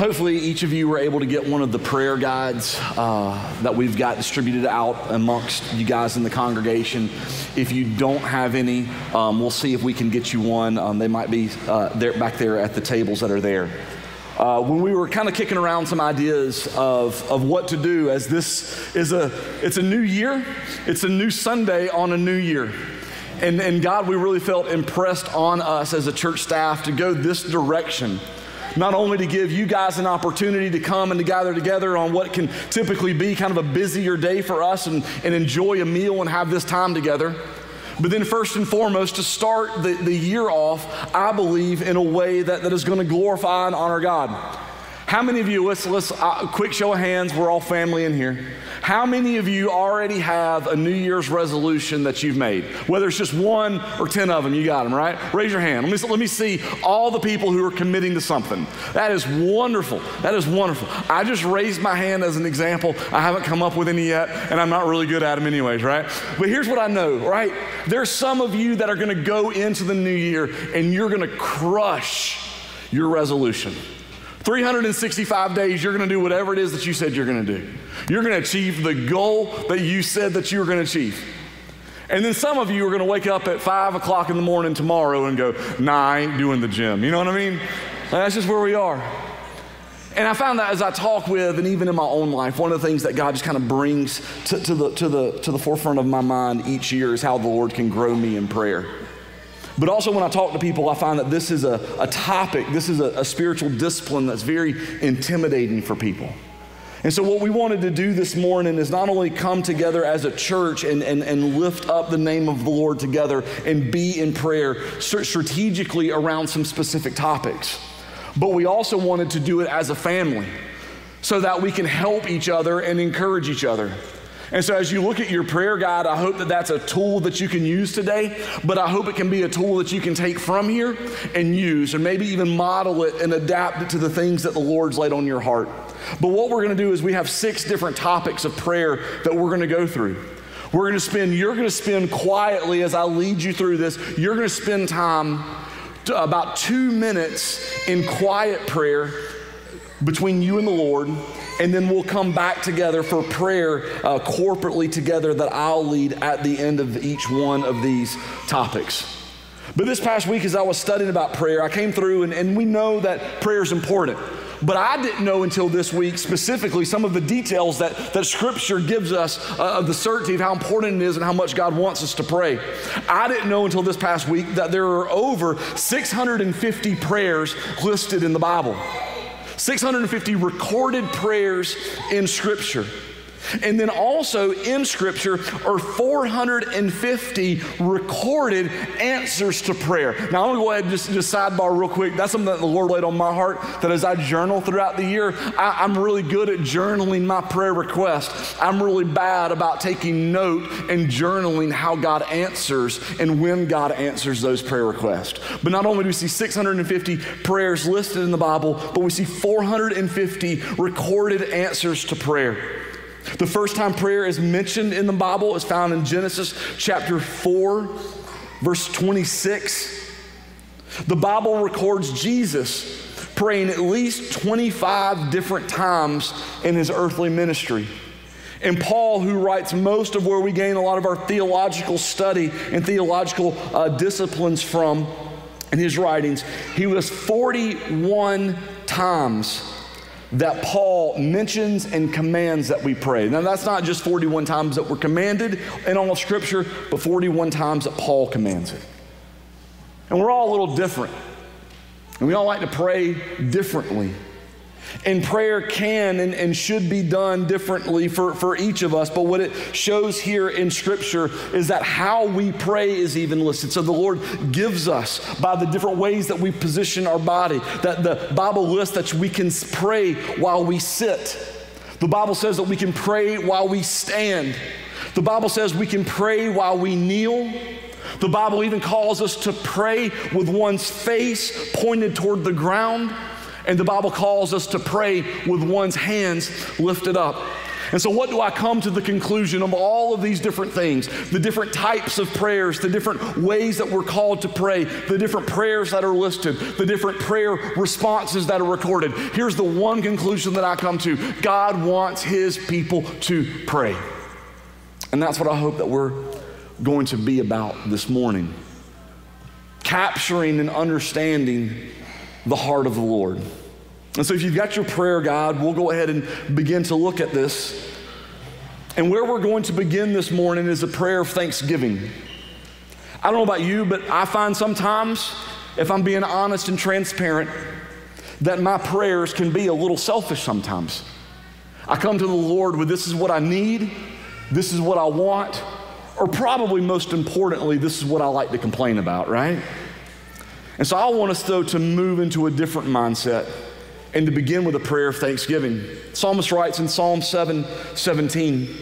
Hopefully, each of you were able to get one of the prayer guides uh, that we've got distributed out amongst you guys in the congregation. If you don't have any, um, we'll see if we can get you one. Um, they might be uh, there, back there at the tables that are there. Uh, when we were kind of kicking around some ideas of, of what to do, as this is a it's a new year, it's a new Sunday on a new year. And, and God, we really felt impressed on us as a church staff to go this direction not only to give you guys an opportunity to come and to gather together on what can typically be kind of a busier day for us and, and enjoy a meal and have this time together, but then, first and foremost, to start the, the year off, I believe, in a way that, that is going to glorify and honor God. How many of you, let's, let's uh, quick show of hands, we're all family in here. How many of you already have a New Year's resolution that you've made? Whether it's just one or 10 of them, you got them, right? Raise your hand. Let me, let me see all the people who are committing to something. That is wonderful. That is wonderful. I just raised my hand as an example. I haven't come up with any yet, and I'm not really good at them, anyways, right? But here's what I know, right? There's some of you that are going to go into the new year and you're going to crush your resolution. 365 days, you're going to do whatever it is that you said you're going to do. You're going to achieve the goal that you said that you were going to achieve. And then some of you are going to wake up at five o'clock in the morning tomorrow and go, nah, I ain't doing the gym. You know what I mean? That's just where we are. And I found that as I talk with, and even in my own life, one of the things that God just kind of brings to, to, the, to, the, to the forefront of my mind each year is how the Lord can grow me in prayer. But also, when I talk to people, I find that this is a, a topic, this is a, a spiritual discipline that's very intimidating for people. And so, what we wanted to do this morning is not only come together as a church and, and, and lift up the name of the Lord together and be in prayer strategically around some specific topics, but we also wanted to do it as a family so that we can help each other and encourage each other. And so, as you look at your prayer guide, I hope that that's a tool that you can use today, but I hope it can be a tool that you can take from here and use, and maybe even model it and adapt it to the things that the Lord's laid on your heart. But what we're going to do is we have six different topics of prayer that we're going to go through. We're going to spend, you're going to spend quietly as I lead you through this, you're going to spend time, about two minutes in quiet prayer between you and the Lord and then we'll come back together for prayer uh, corporately together that I'll lead at the end of each one of these topics. But this past week, as I was studying about prayer, I came through and, and we know that prayer is important. But I didn't know until this week specifically some of the details that, that Scripture gives us uh, of the certainty of how important it is and how much God wants us to pray. I didn't know until this past week that there are over 650 prayers listed in the Bible. 650 recorded prayers in Scripture. And then also in Scripture are 450 recorded answers to prayer. Now, I'm gonna go ahead and just, just sidebar real quick. That's something that the Lord laid on my heart that as I journal throughout the year, I, am really good at journaling my prayer request. I'm really bad about taking note and journaling how God answers and when God answers those prayer requests. But not only do we see 650 prayers listed in the Bible, but we see 450 recorded answers to prayer. The first time prayer is mentioned in the Bible is found in Genesis chapter 4, verse 26. The Bible records Jesus praying at least 25 different times in his earthly ministry. And Paul, who writes most of where we gain a lot of our theological study and theological uh, disciplines from in his writings, he was 41 times that Paul mentions and commands that we pray. Now, that's not just 41 times that we're commanded in all of Scripture, but 41 times that Paul commands it. And we're all a little different. And we all like to pray differently. And prayer can and, and should be done differently for, for each of us. But what it shows here in Scripture is that how we pray is even listed. So the Lord gives us by the different ways that we position our body, that the Bible lists that we can pray while we sit The Bible says that we can pray while we stand. The Bible says we can pray while we kneel. The Bible even calls us to pray with one's face pointed toward the ground. And the Bible calls us to pray with one's hands lifted up. And so, what do I come to the conclusion of all of these different things? The different types of prayers, the different ways that we're called to pray, the different prayers that are listed, the different prayer responses that are recorded. Here's the one conclusion that I come to God wants His people to pray. And that's what I hope that we're going to be about this morning capturing and understanding the heart of the Lord. And so, if you've got your prayer guide, we'll go ahead and begin to look at this. And where we're going to begin this morning is a prayer of thanksgiving. I don't know about you, but I find sometimes, if I'm being honest and transparent, that my prayers can be a little selfish sometimes. I come to the Lord with this is what I need, this is what I want, or probably most importantly, this is what I like to complain about, right? And so I want us, though, to move into a different mindset and to begin with a prayer of thanksgiving. Psalmist writes in Psalm 7 17,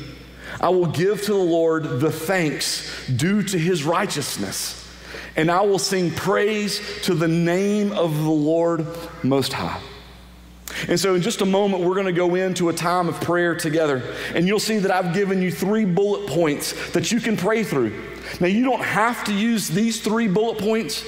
I will give to the Lord the thanks due to his righteousness, and I will sing praise to the name of the Lord Most High. And so, in just a moment, we're going to go into a time of prayer together. And you'll see that I've given you three bullet points that you can pray through. Now, you don't have to use these three bullet points,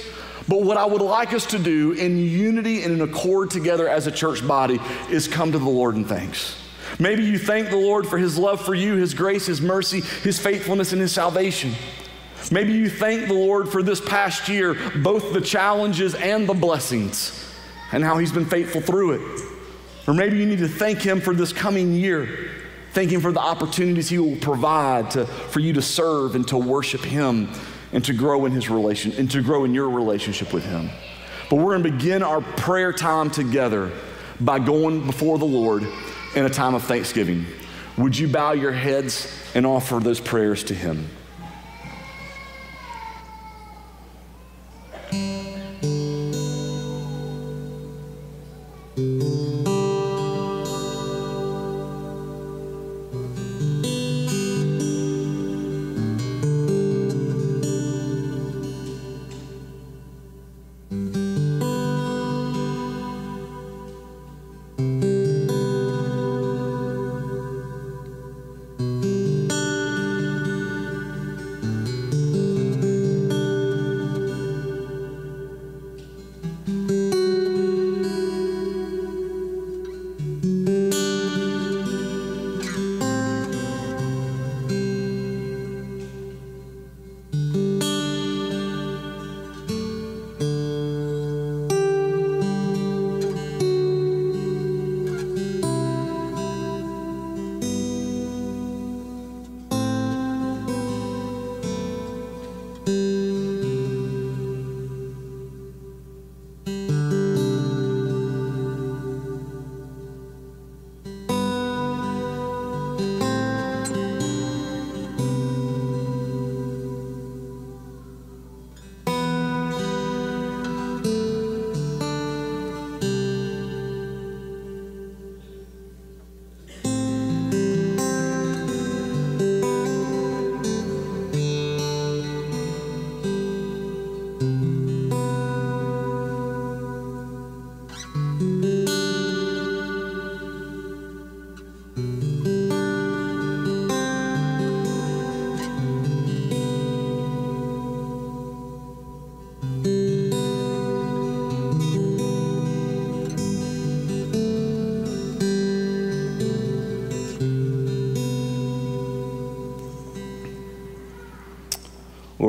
but what I would like us to do in unity and in accord together as a church body is come to the Lord in thanks. Maybe you thank the Lord for his love for you, his grace, his mercy, his faithfulness, and his salvation. Maybe you thank the Lord for this past year, both the challenges and the blessings, and how he's been faithful through it. Or maybe you need to thank Him for this coming year, thank Him for the opportunities He will provide to, for you to serve and to worship Him and to grow in His relation and to grow in your relationship with Him. But we're going to begin our prayer time together by going before the Lord in a time of thanksgiving. Would you bow your heads and offer those prayers to Him?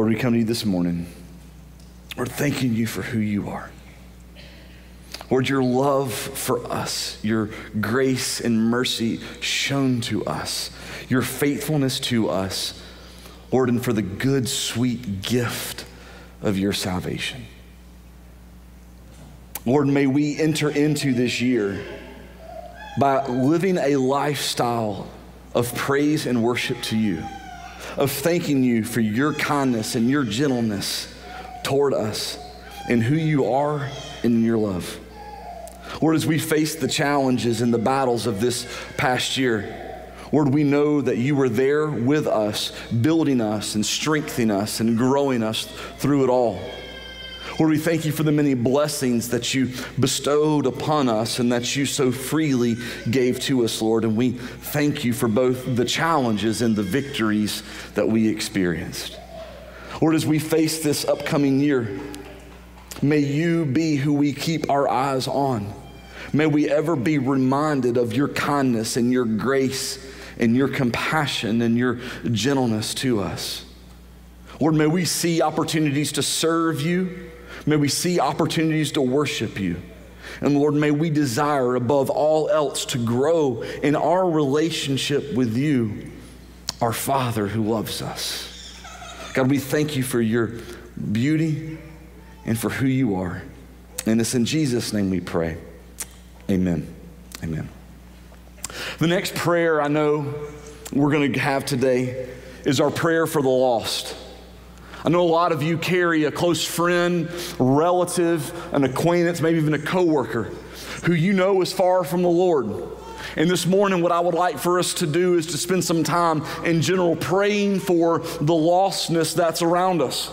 Lord, we come to you this morning. We're thanking you for who you are. Lord, your love for us, your grace and mercy shown to us, your faithfulness to us, Lord, and for the good, sweet gift of your salvation. Lord, may we enter into this year by living a lifestyle of praise and worship to you of thanking you for your kindness and your gentleness toward us and who you are in your love. Lord, as we face the challenges and the battles of this past year, Lord, we know that you were there with us, building us and strengthening us and growing us through it all. Lord, we thank you for the many blessings that you bestowed upon us and that you so freely gave to us, Lord. And we thank you for both the challenges and the victories that we experienced. Lord, as we face this upcoming year, may you be who we keep our eyes on. May we ever be reminded of your kindness and your grace and your compassion and your gentleness to us. Lord, may we see opportunities to serve you. May we see opportunities to worship you. And Lord, may we desire above all else to grow in our relationship with you, our Father who loves us. God, we thank you for your beauty and for who you are. And it's in Jesus' name we pray. Amen. Amen. The next prayer I know we're going to have today is our prayer for the lost. I know a lot of you carry a close friend, relative, an acquaintance, maybe even a coworker who you know is far from the Lord. And this morning, what I would like for us to do is to spend some time in general praying for the lostness that's around us.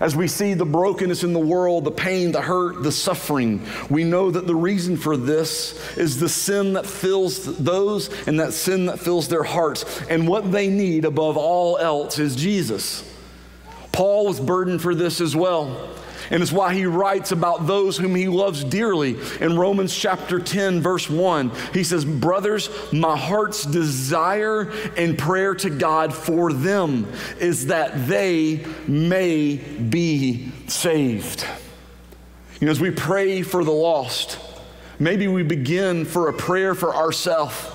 As we see the brokenness in the world, the pain, the hurt, the suffering, we know that the reason for this is the sin that fills those and that sin that fills their hearts. And what they need above all else is Jesus. Paul was burdened for this as well. And it's why he writes about those whom he loves dearly. In Romans chapter 10, verse 1, he says, Brothers, my heart's desire and prayer to God for them is that they may be saved. You know, as we pray for the lost, maybe we begin for a prayer for ourselves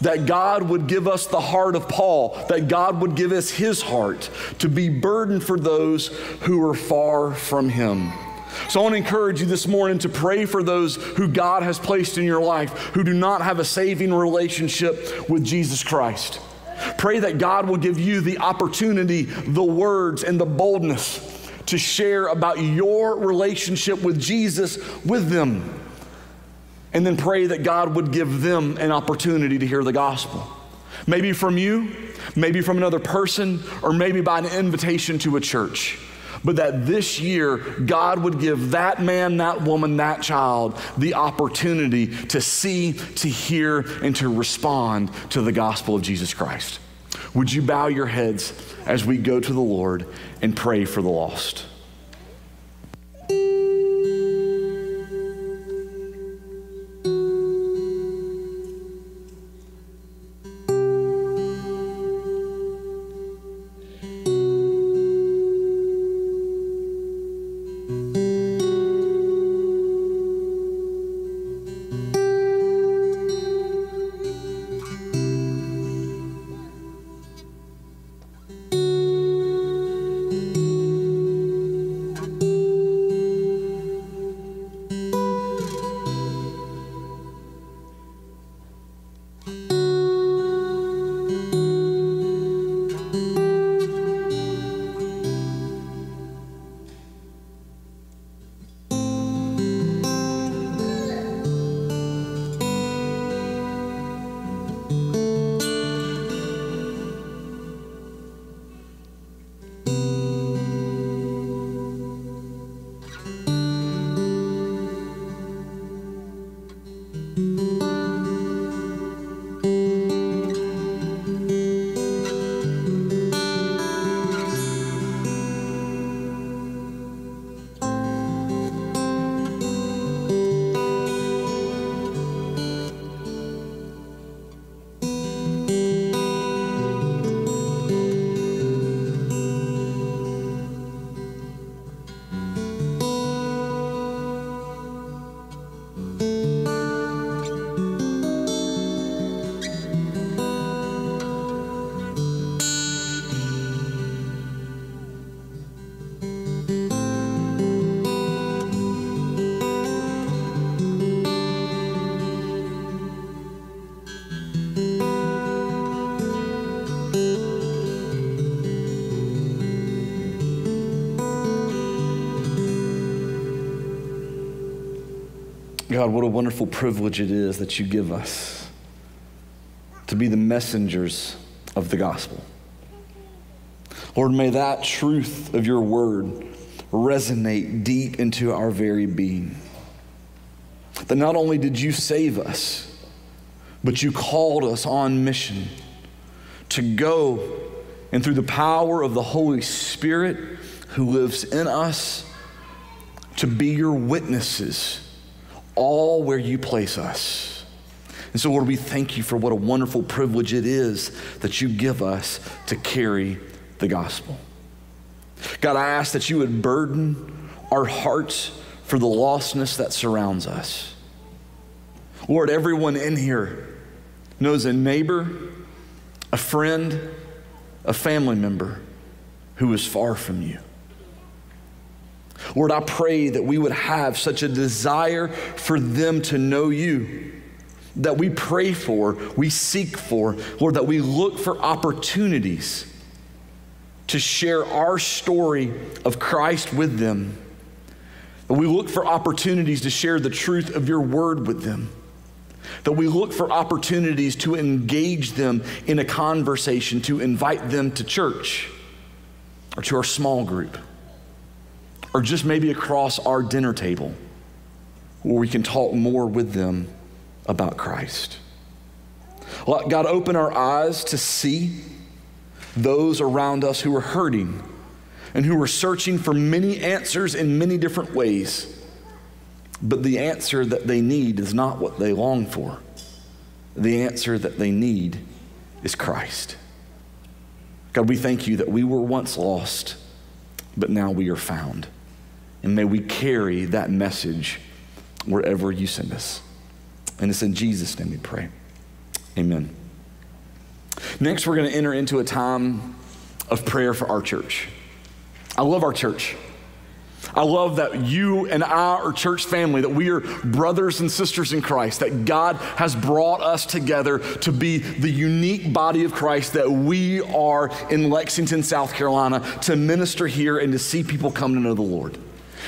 that God would give us the heart of Paul, that God would give us his heart to be burdened for those who are far from him. So I want to encourage you this morning to pray for those who God has placed in your life who do not have a saving relationship with Jesus Christ. Pray that God will give you the opportunity, the words, and the boldness to share about your relationship with Jesus with them and then pray that God would give them an opportunity to hear the gospel. Maybe from you, maybe from another person, or maybe by an invitation to a church. But that this year, God would give that man, that woman, that child the opportunity to see, to hear, and to respond to the gospel of Jesus Christ. Would you bow your heads as we go to the Lord and pray for the lost? God, what a wonderful privilege it is that you give us to be the messengers of the gospel. Lord, may that truth of your word resonate deep into our very being. That not only did you save us, but you called us on mission to go and through the power of the Holy Spirit who lives in us to be your witnesses all where you place us. And so, Lord, we thank you for what a wonderful privilege it is that you give us to carry the gospel. God, I ask that you would burden our hearts for the lostness that surrounds us. Lord, everyone in here knows a neighbor, a friend, a family member who is far from you. Lord, I pray that we would have such a desire for them to know you that we pray for, we seek for, Lord, that we look for opportunities to share our story of Christ with them. That we look for opportunities to share the truth of your word with them. That we look for opportunities to engage them in a conversation, to invite them to church or to our small group or just maybe across our dinner table where we can talk more with them about Christ. God open our eyes to see those around us who are hurting and who are searching for many answers in many different ways. But the answer that they need is not what they long for. The answer that they need is Christ. God, we thank you that we were once lost, but now we are found. And may we carry that message wherever you send us. And it's in Jesus' name we pray. Amen. Next, we're going to enter into a time of prayer for our church. I love our church. I love that you and I are church family, that we are brothers and sisters in Christ, that God has brought us together to be the unique body of Christ that we are in Lexington, South Carolina, to minister here and to see people come to know the Lord.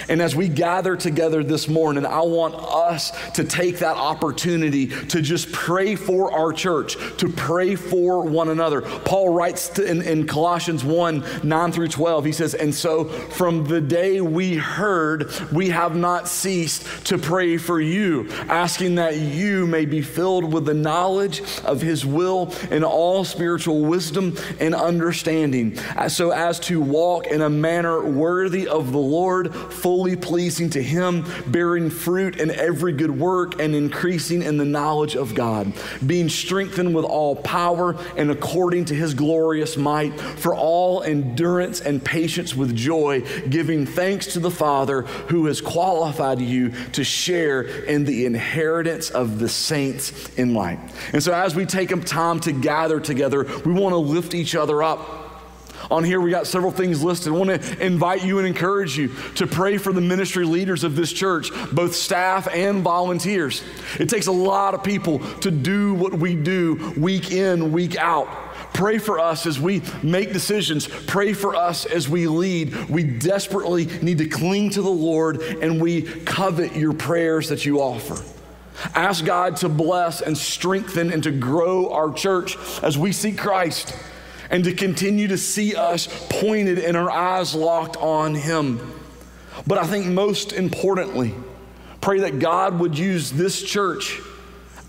And as we gather together this morning, I want us to take that opportunity to just pray for our church, to pray for one another. Paul writes in, in, Colossians 1 9 through 12, he says, And so from the day we heard, we have not ceased to pray for you, asking that you may be filled with the knowledge of his will and all spiritual wisdom and understanding, so as to walk in a manner worthy of the Lord fully pleasing to Him, bearing fruit in every good work, and increasing in the knowledge of God, being strengthened with all power and according to His glorious might, for all endurance and patience with joy, giving thanks to the Father who has qualified you to share in the inheritance of the saints in light. And so, as we take time to gather together, we want to lift each other up. On here, we got several things listed. I want to invite you and encourage you to pray for the ministry leaders of this church, both staff and volunteers. It takes a lot of people to do what we do week in, week out. Pray for us as we make decisions. Pray for us as we lead. We desperately need to cling to the Lord and we covet your prayers that you offer. Ask God to bless and strengthen and to grow our church as we seek Christ and to continue to see us pointed and our eyes locked on Him. But I think most importantly, pray that God would use this church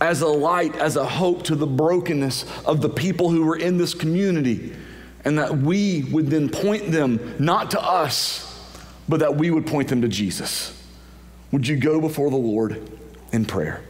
as a light, as a hope to the brokenness of the people who are in this community, and that we would then point them not to us, but that we would point them to Jesus. Would you go before the Lord in prayer?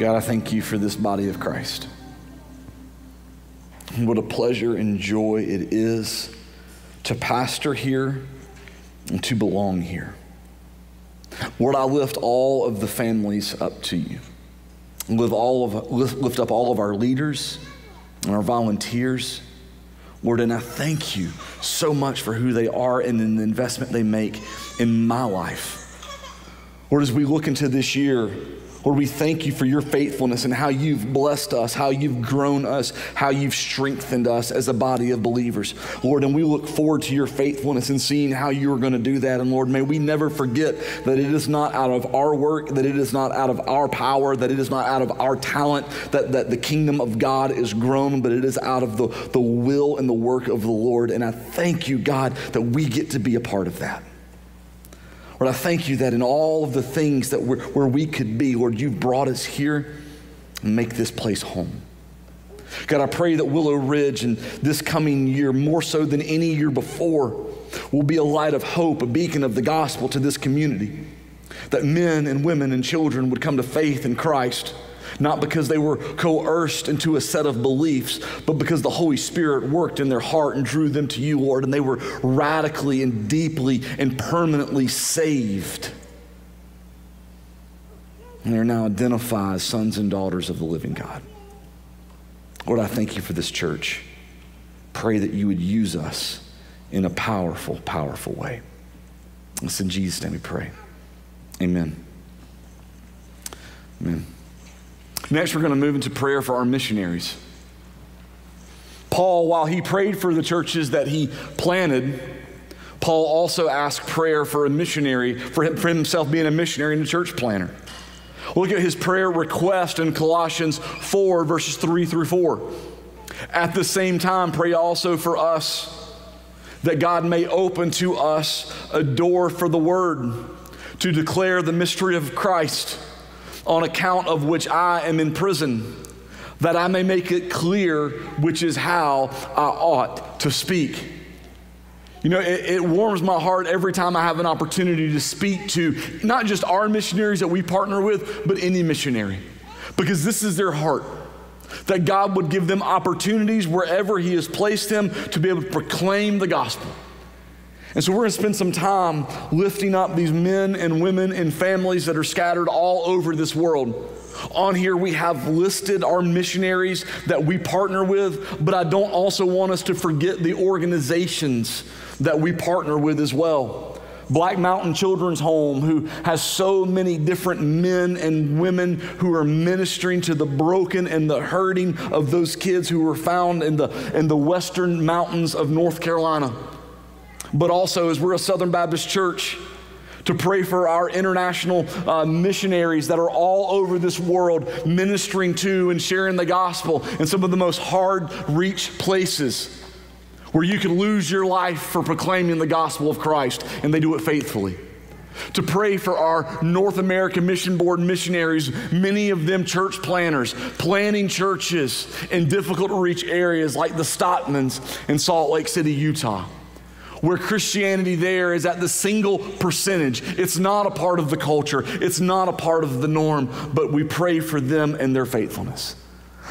God, I thank you for this body of Christ. What a pleasure and joy it is to pastor here and to belong here. Lord, I lift all of the families up to you. Lift, all of, lift, lift up all of our leaders and our volunteers. Lord, and I thank you so much for who they are and the investment they make in my life. Lord, as we look into this year, Lord, we thank you for your faithfulness and how you've blessed us, how you've grown us, how you've strengthened us as a body of believers. Lord, and we look forward to your faithfulness and seeing how you are going to do that. And Lord, may we never forget that it is not out of our work, that it is not out of our power, that it is not out of our talent, that, that the kingdom of God is grown, but it is out of the, the will and the work of the Lord. And I thank you, God, that we get to be a part of that. Lord, I thank you that in all of the things that we're, where we could be, Lord, you've brought us here and make this place home. God, I pray that Willow Ridge and this coming year, more so than any year before, will be a light of hope, a beacon of the gospel to this community. That men and women and children would come to faith in Christ not because they were coerced into a set of beliefs, but because the Holy Spirit worked in their heart and drew them to you, Lord, and they were radically and deeply and permanently saved. And they're now identified as sons and daughters of the living God. Lord, I thank you for this church. Pray that you would use us in a powerful, powerful way. It's in Jesus' name we pray. Amen. Amen. Next, we're going to move into prayer for our missionaries. Paul, while he prayed for the churches that he planted, Paul also asked prayer for a missionary, for, him, for himself being a missionary and a church planter. Look at his prayer request in Colossians 4, verses 3 through 4. At the same time, pray also for us that God may open to us a door for the word to declare the mystery of Christ on account of which I am in prison, that I may make it clear which is how I ought to speak. You know, it, it, warms my heart every time I have an opportunity to speak to not just our missionaries that we partner with, but any missionary, because this is their heart. That God would give them opportunities wherever He has placed them to be able to proclaim the gospel. And so we're going to spend some time lifting up these men and women and families that are scattered all over this world. On here, we have listed our missionaries that we partner with, but I don't also want us to forget the organizations that we partner with as well. Black Mountain Children's Home, who has so many different men and women who are ministering to the broken and the hurting of those kids who were found in the, in the western mountains of North Carolina but also as we're a Southern Baptist church, to pray for our international uh, missionaries that are all over this world ministering to and sharing the gospel in some of the most hard reached places where you can lose your life for proclaiming the gospel of Christ, and they do it faithfully. To pray for our North American Mission Board missionaries, many of them church planners, planning churches in difficult to reach areas like the Stockmans in Salt Lake City, Utah where Christianity there is at the single percentage. It's not a part of the culture, it's not a part of the norm, but we pray for them and their faithfulness.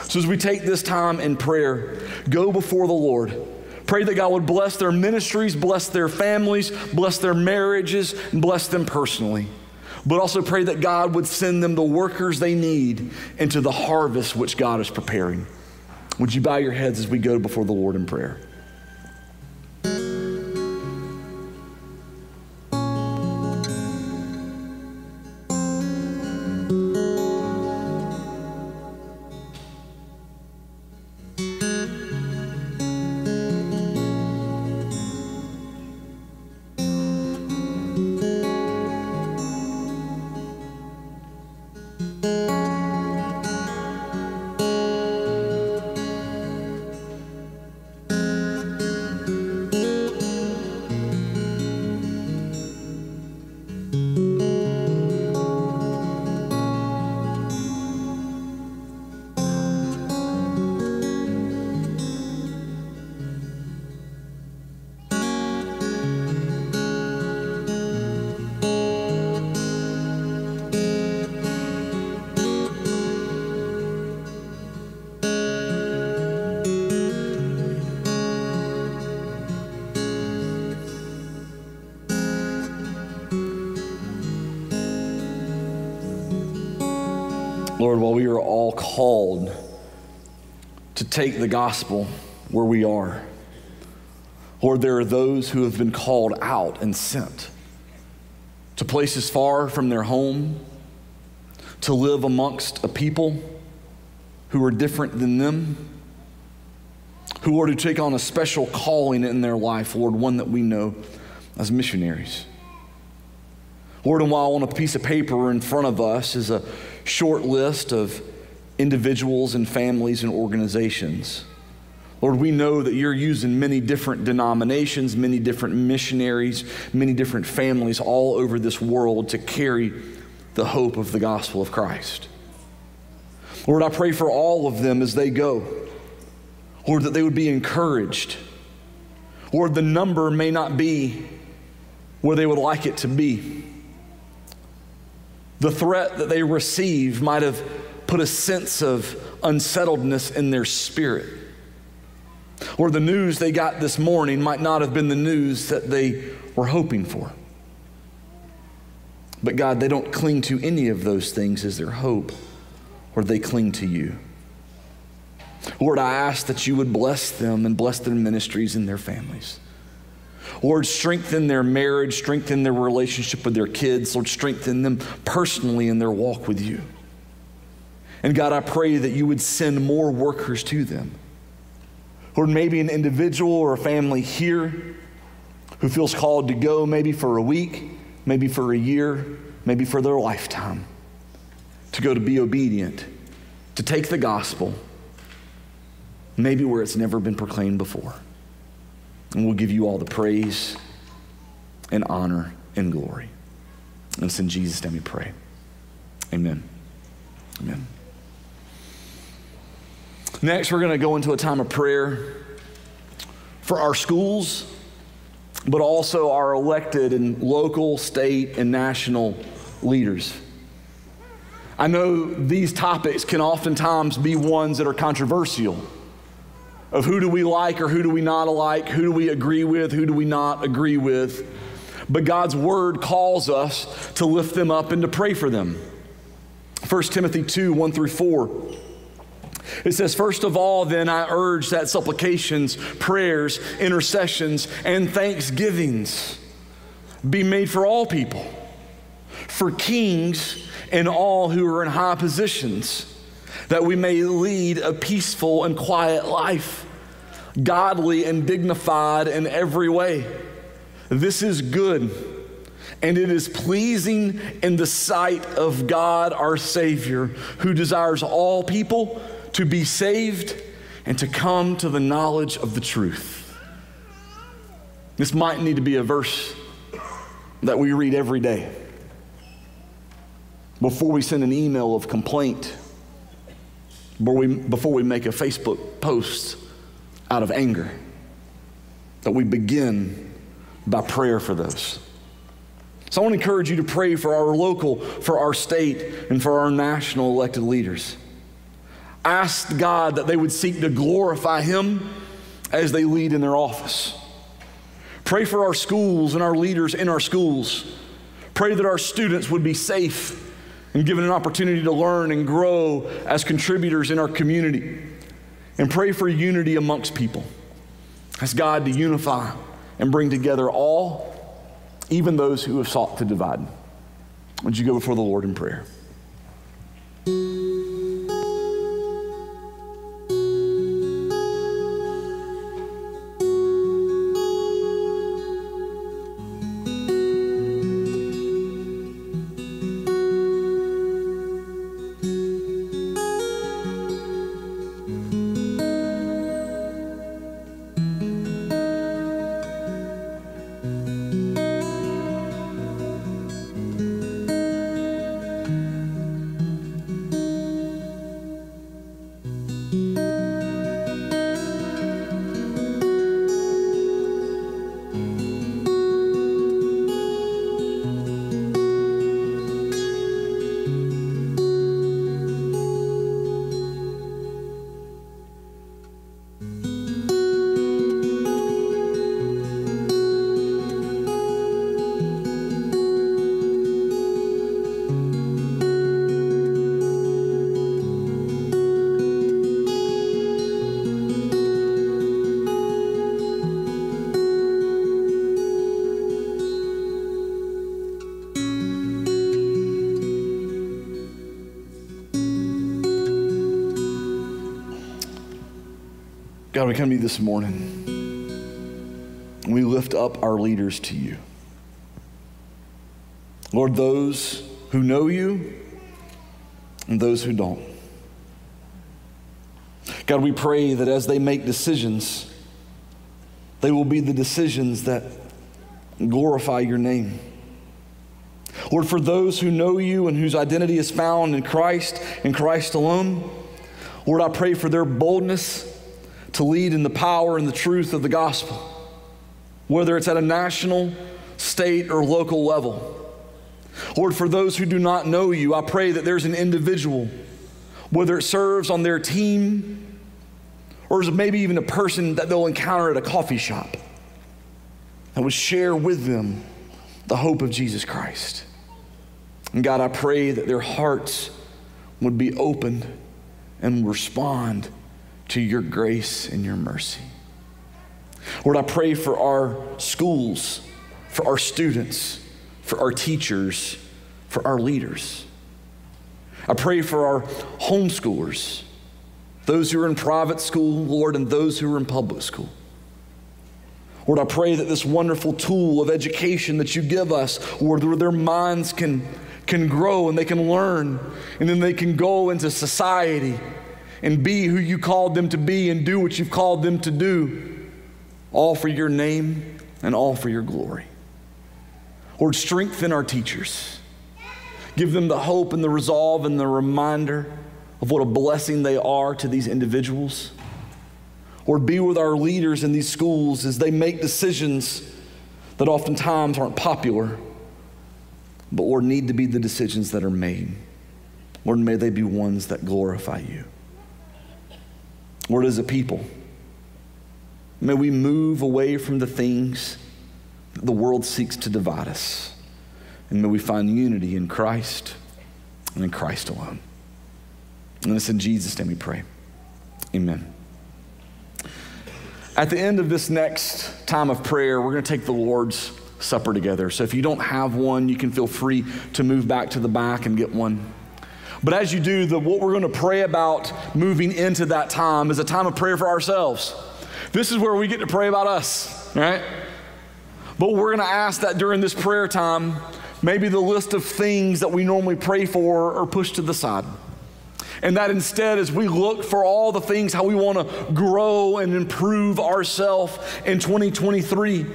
So as we take this time in prayer, go before the Lord. Pray that God would bless their ministries, bless their families, bless their marriages, bless them personally. But also pray that God would send them the workers they need into the harvest which God is preparing. Would you bow your heads as we go before the Lord in prayer? Lord, while we are all called to take the gospel where we are, Lord, there are those who have been called out and sent to places far from their home, to live amongst a people who are different than them, who are to take on a special calling in their life, Lord, one that we know as missionaries. Lord, and while on a piece of paper in front of us is a short list of individuals and families and organizations, Lord, we know that you're using many different denominations, many different missionaries, many different families all over this world to carry the hope of the gospel of Christ. Lord, I pray for all of them as they go. Lord, that they would be encouraged. Lord, the number may not be where they would like it to be. The threat that they received might have put a sense of unsettledness in their spirit. Or the news they got this morning might not have been the news that they were hoping for. But God, they don't cling to any of those things as their hope, or they cling to you. Lord, I ask that you would bless them and bless their ministries and their families. Lord, strengthen their marriage, strengthen their relationship with their kids. Lord, strengthen them personally in their walk with you. And God, I pray that you would send more workers to them. Lord, maybe an individual or a family here who feels called to go maybe for a week, maybe for a year, maybe for their lifetime, to go to be obedient, to take the gospel, maybe where it's never been proclaimed before. And we'll give you all the praise and honor and glory. And it's in Jesus' name we pray. Amen. Amen. Next, we're going to go into a time of prayer for our schools, but also our elected and local, state, and national leaders. I know these topics can oftentimes be ones that are controversial of who do we like or who do we not like, who do we agree with, who do we not agree with. But God's word calls us to lift them up and to pray for them. 1 Timothy 2 1 through 4. It says, First of all, then I urge that supplications, prayers, intercessions, and thanksgivings be made for all people, for kings and all who are in high positions, that we may lead a peaceful and quiet life, godly and dignified in every way. This is good, and it is pleasing in the sight of God our Savior, who desires all people to be saved and to come to the knowledge of the truth. This might need to be a verse that we read every day before we send an email of complaint, before we, before we make a Facebook post out of anger, that we begin by prayer for those. So I want to encourage you to pray for our local, for our state, and for our national elected leaders Ask God that they would seek to glorify Him as they lead in their office. Pray for our schools and our leaders in our schools. Pray that our students would be safe and given an opportunity to learn and grow as contributors in our community. And pray for unity amongst people. Ask God to unify and bring together all, even those who have sought to divide. Would you go before the Lord in prayer? God, we come to you this morning. We lift up our leaders to you. Lord, those who know you and those who don't. God, we pray that as they make decisions, they will be the decisions that glorify your name. Lord, for those who know you and whose identity is found in Christ and Christ alone, Lord, I pray for their boldness to lead in the power and the truth of the gospel, whether it's at a national, state, or local level. Lord, for those who do not know you, I pray that there's an individual, whether it serves on their team or is maybe even a person that they'll encounter at a coffee shop, that would share with them the hope of Jesus Christ. And God, I pray that their hearts would be opened and respond to your grace and your mercy. Lord, I pray for our schools, for our students, for our teachers, for our leaders. I pray for our homeschoolers, those who are in private school, Lord, and those who are in public school. Lord, I pray that this wonderful tool of education that you give us, Lord, where their minds can, can grow and they can learn, and then they can go into society and be who you called them to be and do what you've called them to do, all for your name and all for your glory. Lord, strengthen our teachers. Give them the hope and the resolve and the reminder of what a blessing they are to these individuals. Lord, be with our leaders in these schools as they make decisions that oftentimes aren't popular, but Lord, need to be the decisions that are made. Lord, may they be ones that glorify you. Lord, as a people, may we move away from the things that the world seeks to divide us. And may we find unity in Christ and in Christ alone. And it's in Jesus' name we pray. Amen. At the end of this next time of prayer, we're going to take the Lord's Supper together. So if you don't have one, you can feel free to move back to the back and get one. But as you do, the, what we're going to pray about moving into that time is a time of prayer for ourselves. This is where we get to pray about us, right? But we're going to ask that during this prayer time, maybe the list of things that we normally pray for are pushed to the side. And that instead, as we look for all the things, how we want to grow and improve ourselves in 2023,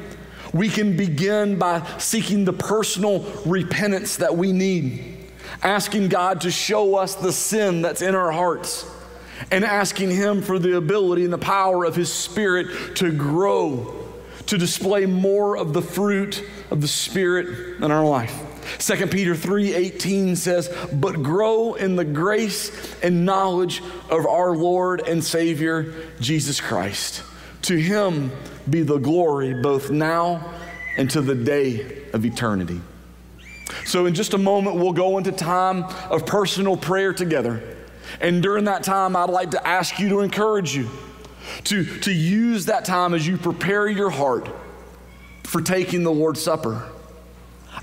we can begin by seeking the personal repentance that we need, asking God to show us the sin that's in our hearts, and asking Him for the ability and the power of His Spirit to grow to display more of the fruit of the Spirit in our life. 2 Peter 3:18 says, "But grow in the grace and knowledge of our Lord and Savior Jesus Christ. To him be the glory both now and to the day of eternity." So in just a moment we'll go into time of personal prayer together. And during that time I'd like to ask you to encourage you to, to use that time as you prepare your heart for taking the Lord's Supper.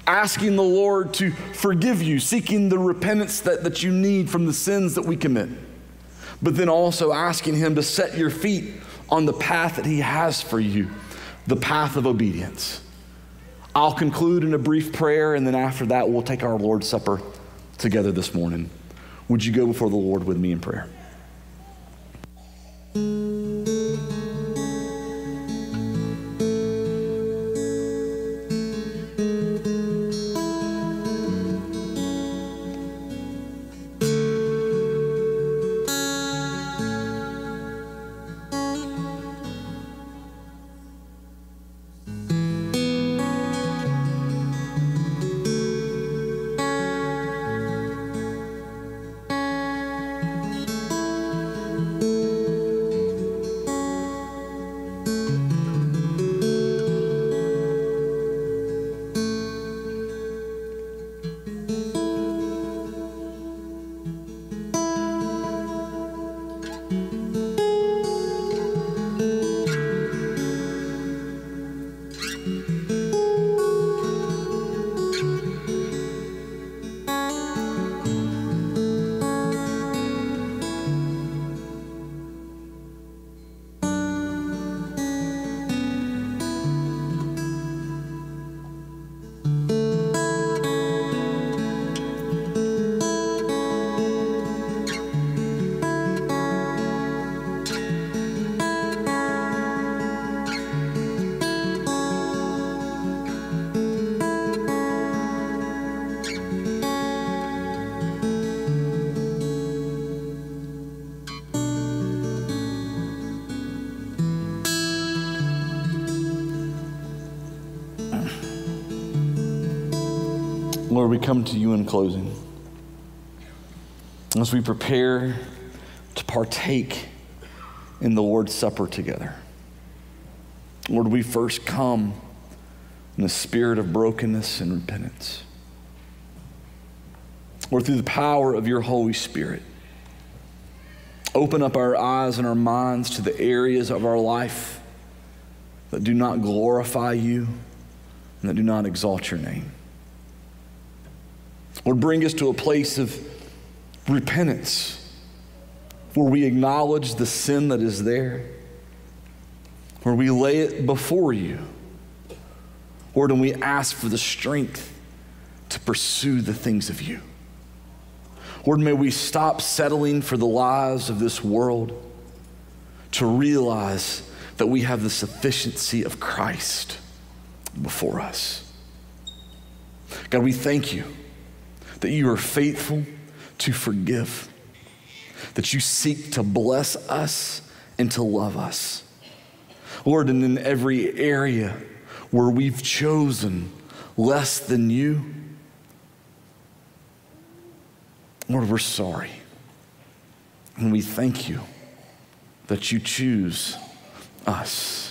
Asking the Lord to forgive you, seeking the repentance that, that you need from the sins that we commit. But then also asking Him to set your feet on the path that He has for you, the path of obedience. I'll conclude in a brief prayer, and then after that, we'll take our Lord's Supper together this morning. Would you go before the Lord with me in prayer? Lord, we come to you in closing. As we prepare to partake in the Lord's Supper together. Lord, we first come in the spirit of brokenness and repentance. Lord, through the power of your Holy Spirit, open up our eyes and our minds to the areas of our life that do not glorify you and that do not exalt your name. Lord, bring us to a place of repentance where we acknowledge the sin that is there, where we lay it before you. Lord, and we ask for the strength to pursue the things of you. Lord, may we stop settling for the lies of this world to realize that we have the sufficiency of Christ before us. God, we thank you that you are faithful to forgive, that you seek to bless us and to love us. Lord, and in every area where we've chosen less than you, Lord, we're sorry. And we thank you that you choose us.